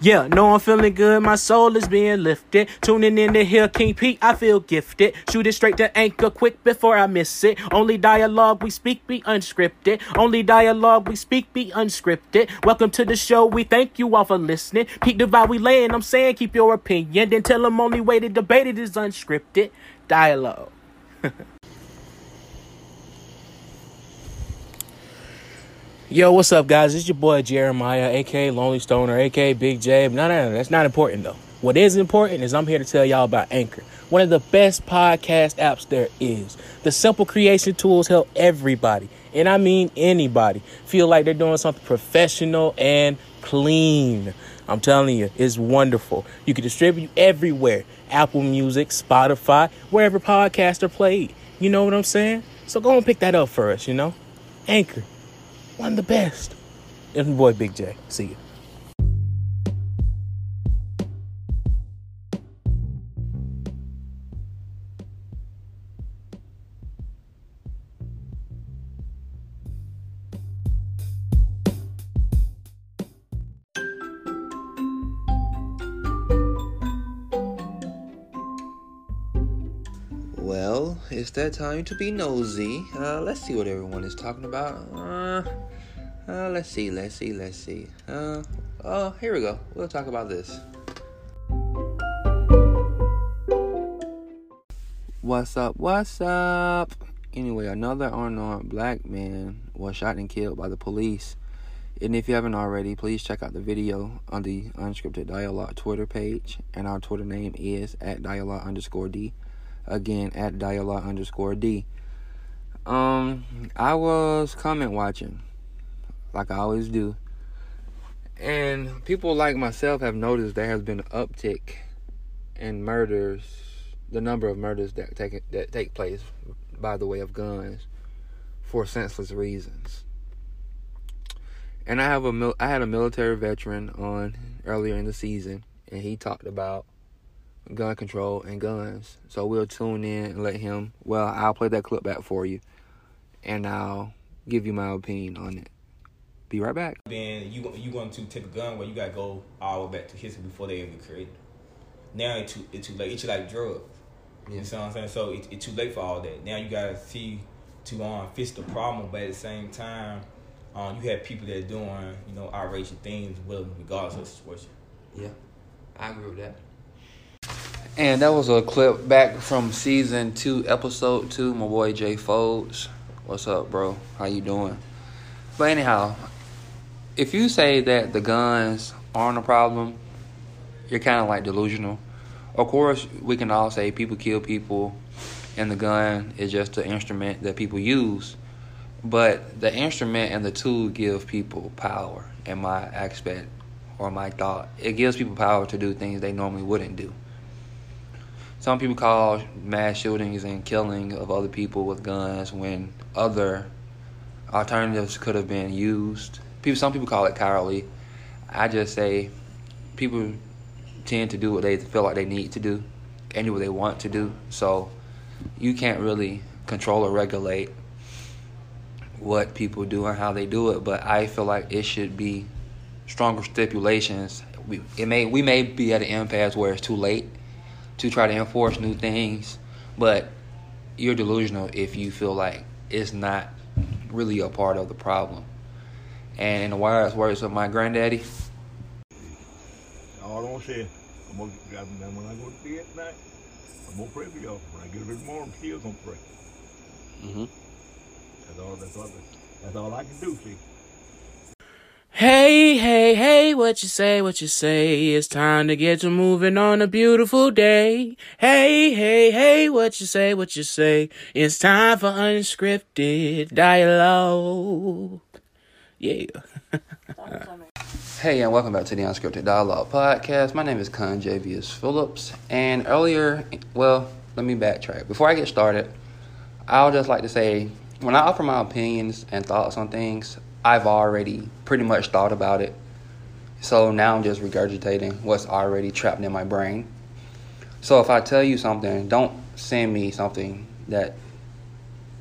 Yeah, no, I'm feeling good. My soul is being lifted. Tuning in to hear King Pete, I feel gifted. Shoot it straight to anchor quick before I miss it. Only dialogue we speak be unscripted. Only dialogue we speak be unscripted. Welcome to the show. We thank you all for listening. Pete Divide, we laying. I'm saying keep your opinion. Then tell them only way to debate it is unscripted dialogue. Yo, what's up, guys? It's your boy Jeremiah, aka Lonely Stoner, aka Big J. No, no, no, that's not important though. What is important is I'm here to tell y'all about Anchor, one of the best podcast apps there is. The simple creation tools help everybody, and I mean anybody, feel like they're doing something professional and clean. I'm telling you, it's wonderful. You can distribute everywhere Apple Music, Spotify, wherever podcasts are played. You know what I'm saying? So go and pick that up for us, you know? Anchor one of the best. It's my boy Big J. See you. Well, it's that time to be nosy. Uh, let's see what everyone is talking about. Uh, uh, let's see, let's see, let's see. Uh, oh, here we go. We'll talk about this. What's up? What's up? Anyway, another unarmed black man was shot and killed by the police. And if you haven't already, please check out the video on the Unscripted Dialogue Twitter page. And our Twitter name is at dialogue underscore D. Again, at dialogue underscore D. Um, I was comment watching, like I always do. And people like myself have noticed there has been an uptick in murders, the number of murders that take that take place by the way of guns for senseless reasons. And I have a I had a military veteran on earlier in the season, and he talked about gun control and guns. So we'll tune in and let him. Well, I'll play that clip back for you, and I'll give you my opinion on it. Be right back. Then you you going to take a gun where you gotta go all the way back to history before they ever created. Now it's too it's too late. It's like drugs. Yeah. You know what I'm saying? So it, it's too late for all that. Now you gotta see to um fix the problem, but at the same time, um you have people that are doing you know outrageous things with them regardless of the situation. Yeah, I agree with that. And that was a clip back from season two, episode two. My boy Jay Folds. What's up, bro? How you doing? But anyhow, if you say that the guns aren't a problem, you're kind of like delusional. Of course, we can all say people kill people, and the gun is just an instrument that people use. But the instrument and the tool give people power, in my aspect or my thought. It gives people power to do things they normally wouldn't do. Some people call mass shootings and killing of other people with guns when other alternatives could have been used. People, some people call it cowardly. I just say people tend to do what they feel like they need to do and do what they want to do. So you can't really control or regulate what people do and how they do it. But I feel like it should be stronger stipulations. We it may we may be at an impasse where it's too late to try to enforce new things, but you're delusional if you feel like it's not really a part of the problem. And in the wise words of my granddaddy, All I'm saying, I'm gonna, I'm- when I go to bed tonight, I'm gonna pray for y'all. When I get up in the morning, I'm still gonna pray. mm-hmm. That's all. That's all. That's all I can do. See. Hey, hey, hey, what you say, what you say? It's time to get to moving on a beautiful day. Hey, hey, hey, what you say, what you say? It's time for unscripted dialogue. Yeah. Hey, and welcome back to the Unscripted Dialogue Podcast. My name is Con Javius Phillips, and earlier, well, let me backtrack. Before I get started, I'll just like to say when I offer my opinions and thoughts on things, I've already pretty much thought about it. So now I'm just regurgitating what's already trapped in my brain. So if I tell you something, don't send me something that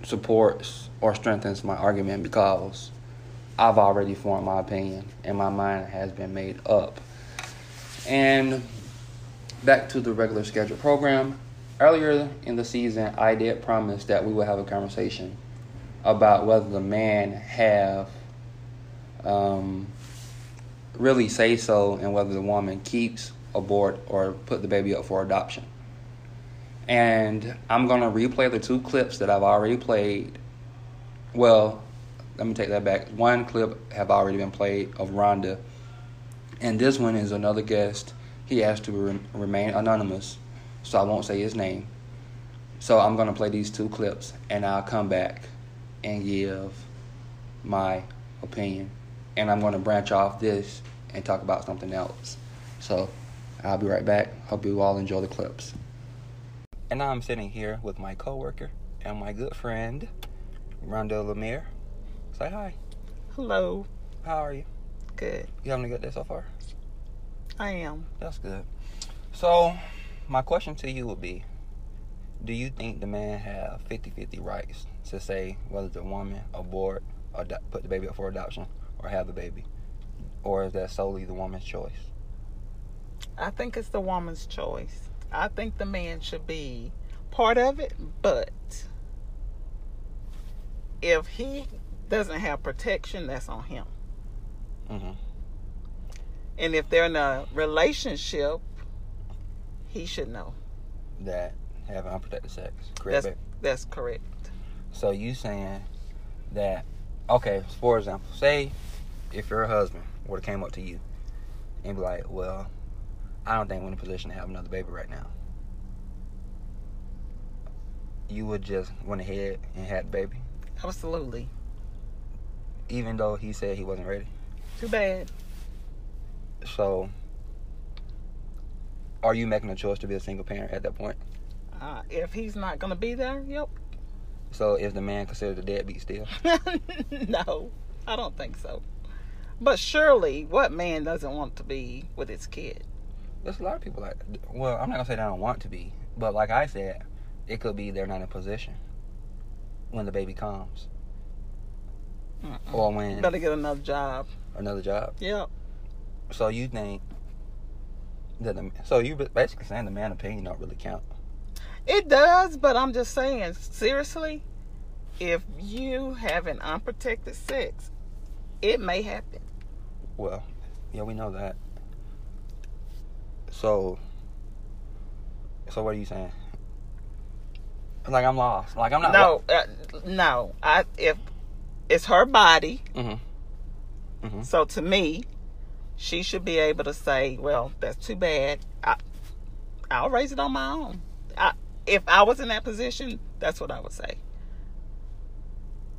supports or strengthens my argument because I've already formed my opinion and my mind has been made up. And back to the regular scheduled program. Earlier in the season, I did promise that we would have a conversation about whether the man have um, really say so and whether the woman keeps, abort, or put the baby up for adoption. And I'm going to replay the two clips that I've already played. Well, let me take that back. One clip have already been played of Rhonda, and this one is another guest. He asked to re- remain anonymous, so I won't say his name. So I'm to play these two clips, and I'll come back and give my opinion. And I'm to branch off this and talk about something else. So I'll be right back. Hope you all enjoy the clips. And now I'm sitting here with my coworker and my good friend, Rhonda Lemire. Say hi. Hello. How are you? Good. You having a good day so far? I am. That's good. So, my question to you would be Do you think the man have 50 50 rights to say whether the woman abort or put the baby up for adoption or have the baby? Or is that solely the woman's choice? I think it's the woman's choice. I think the man should be part of it, but if he doesn't have protection, that's on him. Mm-hmm. And if they're in a relationship, he should know. That having unprotected sex. Correct. That's that's correct. So you saying that okay, for example, say if your husband would have came up to you and be like, Well, I don't think we're in a position to have another baby right now. You would just went ahead and had the baby, Absolutely. Even though he said he wasn't ready. Too bad. So are you making a choice to be a single parent at that point? Uh, if he's not gonna be there, yep. So is the man considered a deadbeat still? no, I don't think so. But surely, what man doesn't want to be with his kid? There's a lot of people like. Well, I'm not gonna say they don't want to be, but like I said, it could be they're not in position when the baby comes, Mm-mm. or when Better get another job. another job. Yep. So you think that the so you basically saying the man opinion don't really count. It does, but I'm just saying, seriously, if you have an unprotected sex, it may happen. Well, yeah, we know that. So, so what are you saying? Like I'm lost. Like I'm not. no, uh, no. I if it's her body, Mm-hmm. so to me, she should be able to say, "Well, that's too bad. I, I'll raise it on my own." I, if I was in that position, that's what I would say.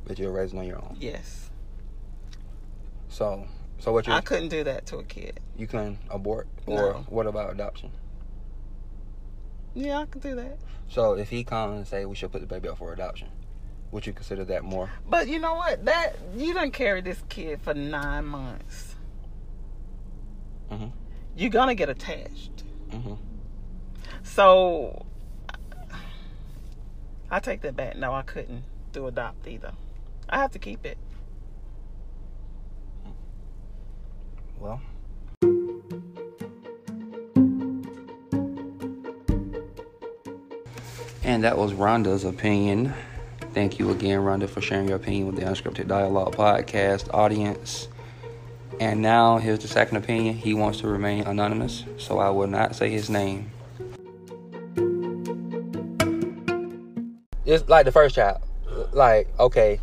That you're raising on your own. Yes, So, so what you I couldn't do that to a kid. you can abort or No. what about adoption? Yeah, I could do that. So if he comes and say we should put the baby up for adoption, would you consider that more? But you know what? That you didn't carry this kid for nine months. Mhm. You're gonna get attached. Mm-hmm. So I take that back. No, I couldn't do adopt either. I have to keep it. Well. And that was Rhonda's opinion. Thank you again, Rhonda, for sharing your opinion with the Unscripted Dialogue podcast audience. And now here's the second opinion. He wants to remain anonymous, so I will not say his name. It's like the first child. Like, okay,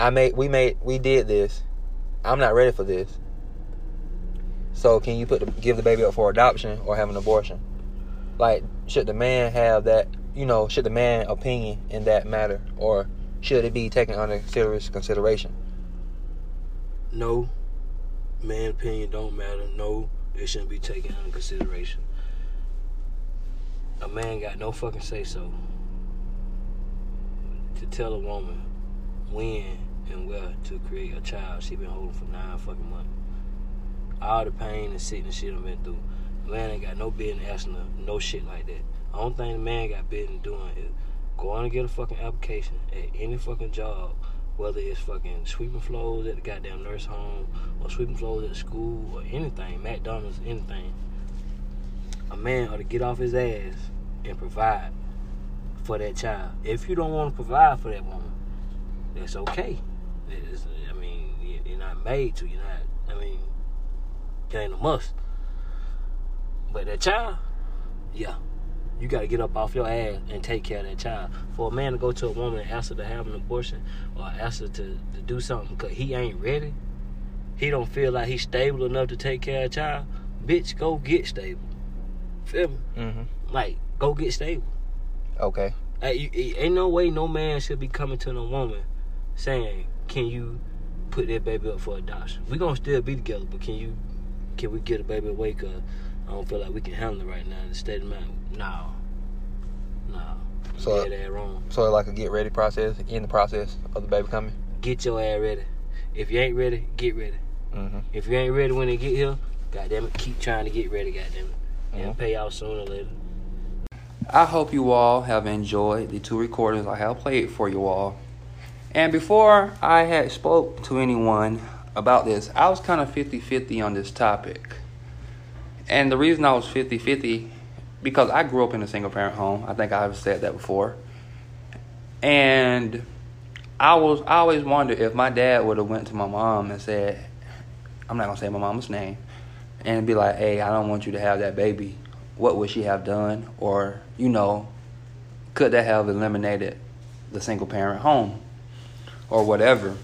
I made, we made, we did this. I'm not ready for this. So can you put the, give the baby up for adoption or have an abortion? Like, should the man have that? You know, should the man opinion in that matter, or should it be taken under serious consideration? No, man opinion don't matter. No, it shouldn't be taken under consideration. A man got no fucking say so to tell a woman when and where to create a child she been holding for nine fucking months. All the pain and sickness she done been through. Man ain't got no business asking her no shit like that. The only thing the man got business doing is going to get a fucking application at any fucking job whether it's fucking sweeping floors at the goddamn nurse home or sweeping floors at school or anything, McDonald's, anything. A man ought to get off his ass and provide for that child. If you don't want to provide for that woman, that's okay. It's, I mean, you- you're not made to. You're not. I mean, it ain't a must. But that child, yeah, you got to get up off your ass and take care of that child. For a man to go to a woman and ask her to have an abortion or ask her to, to do something because he ain't ready, he don't feel like he's stable enough to take care of a child, bitch, go get stable. Feel me? Mm-hmm. Like, go get stable. Okay. You- ain't no way no man should be coming to no woman saying, "Can you put that baby up for adoption?" We gonna still be together, but can you, can we get a baby away? Cause I don't feel like we can handle it right now in the state of mind. No, no, So- so, that wrong. So like a get ready process in the process of the baby coming. Get your ass ready. If you ain't ready, get ready. Mm-hmm. If you ain't ready when they get here, goddamn it, keep trying to get ready. Goddamn it, and Mhm. pay out sooner or later. I hope you all have enjoyed the two recordings I have played for you all. And before I had spoke to anyone about this, I was kind of 50-50 on this topic. And the reason I was 50-50 because I grew up in a single parent home. I think I've said that before. And I was I always wonder if my dad would have went to my mom and said, I'm not gonna say my mama's name, and be like, "Hey, I don't want you to have that baby." What would she have done, or you know, could that have eliminated the single parent home, or whatever?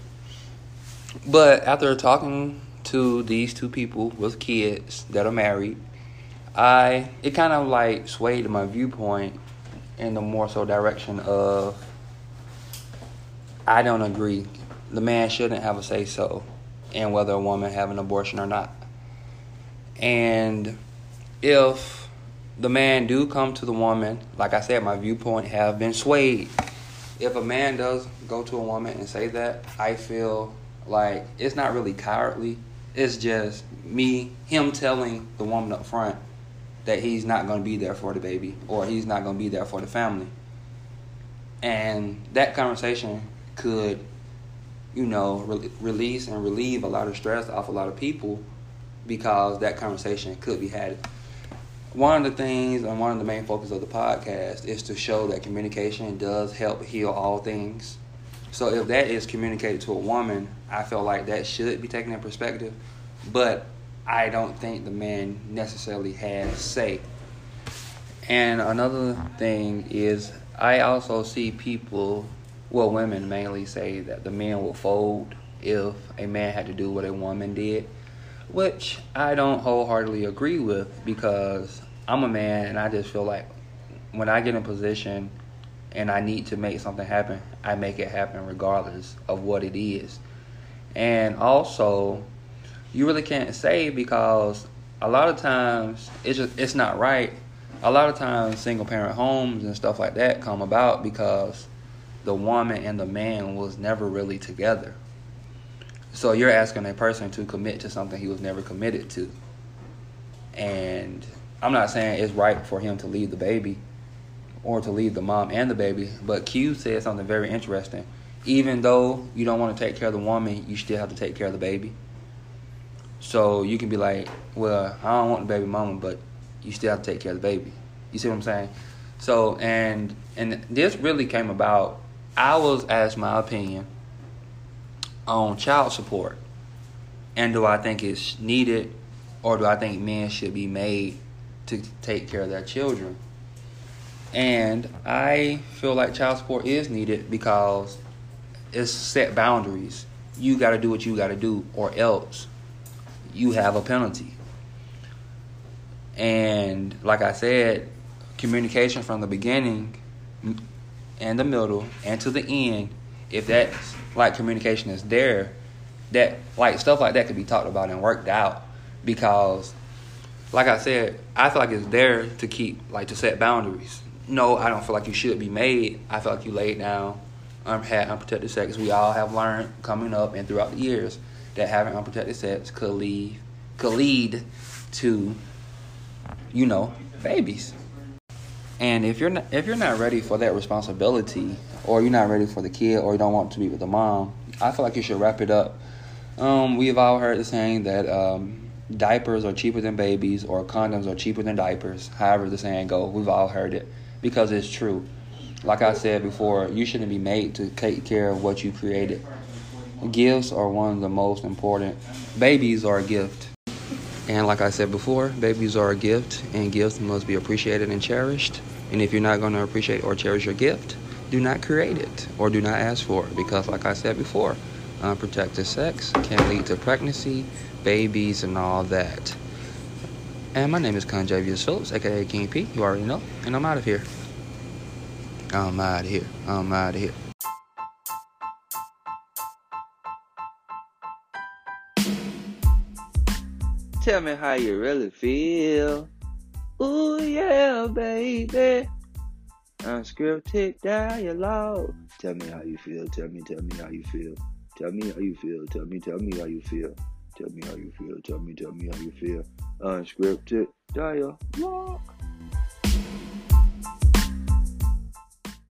But after talking to these two people with kids that are married, I it kind of like swayed my viewpoint in the more so direction of I don't agree. The man shouldn't have a say so in whether a woman have an abortion or not. And if the man do come to the woman, like I said, my viewpoint have been swayed. If a man does go to a woman and say that, I feel like it's not really cowardly. It's just me, him telling the woman up front that he's not going to be there for the baby or he's not going to be there for the family. And that conversation could, you know, re- release and relieve a lot of stress off a lot of people because that conversation could be had. One of the things and one of the main focus of the podcast is to show that communication does help heal all things. So if that is communicated to a woman, I feel like that should be taken in perspective. But I don't think the man necessarily has say. And another thing is, I also see people, well, women mainly say that the men will fold if a man had to do what a woman did, which I don't wholeheartedly agree with because I'm a man and I just feel like when I get in position and I need to make something happen, I make it happen regardless of what it is. And also, you really can't say because a lot of times it's just it's not right. A lot of times single parent homes and stuff like that come about because the woman and the man was never really together. So you're asking a person to commit to something he was never committed to. And I'm not saying it's right for him to leave the baby or to leave the mom and the baby, but Q said something very interesting. Even though you don't want to take care of the woman, you still have to take care of the baby. So you can be like, well, I don't want the baby mama, but you still have to take care of the baby. You see what I'm saying? So and and this really came about. I was asked my opinion on child support, and do I think it's needed, or do I think men should be made to take care of their children? And I feel like child support is needed because it's set boundaries. You got to do what you got to do, or else you have a penalty. And like I said, communication from the beginning and the middle and to the end, if that like communication is there, that like stuff like that could be talked about and worked out because like I said, I feel like it's there to keep like to set boundaries. No, I don't feel like you should be made. I feel like you laid down, um, had unprotected sex. We all have learned coming up and throughout the years that having unprotected sex could lead could lead to, you know, babies. And if you're not if you're not ready for that responsibility, or you're not ready for the kid, or you don't want to be with the mom, I feel like you should wrap it up. Um, we've all heard the saying that um, diapers are cheaper than babies or condoms are cheaper than diapers. However the saying goes, we've all heard it because it's true. Like I said before, you shouldn't be made to take care of what you created. Gifts are one of the most important. Babies are a gift. And like I said before, babies are a gift, and gifts must be appreciated and cherished. And if you're not going to appreciate or cherish your gift, do not create it or do not ask for it because, like I said before, unprotected sex can lead to pregnancy, babies, and all that. And my name is Conjavius Phillips, aka King P. You already know, and I'm out of here. I'm out of here. I'm out of here. Tell me how you really feel. Ooh yeah, baby. Unscripted dialogue. Tell me how you feel. Tell me, tell me how you feel. Tell me how you feel. Tell me, tell me how you feel. Tell me how you feel. Tell me, tell me how you feel. Unscripted dialogue.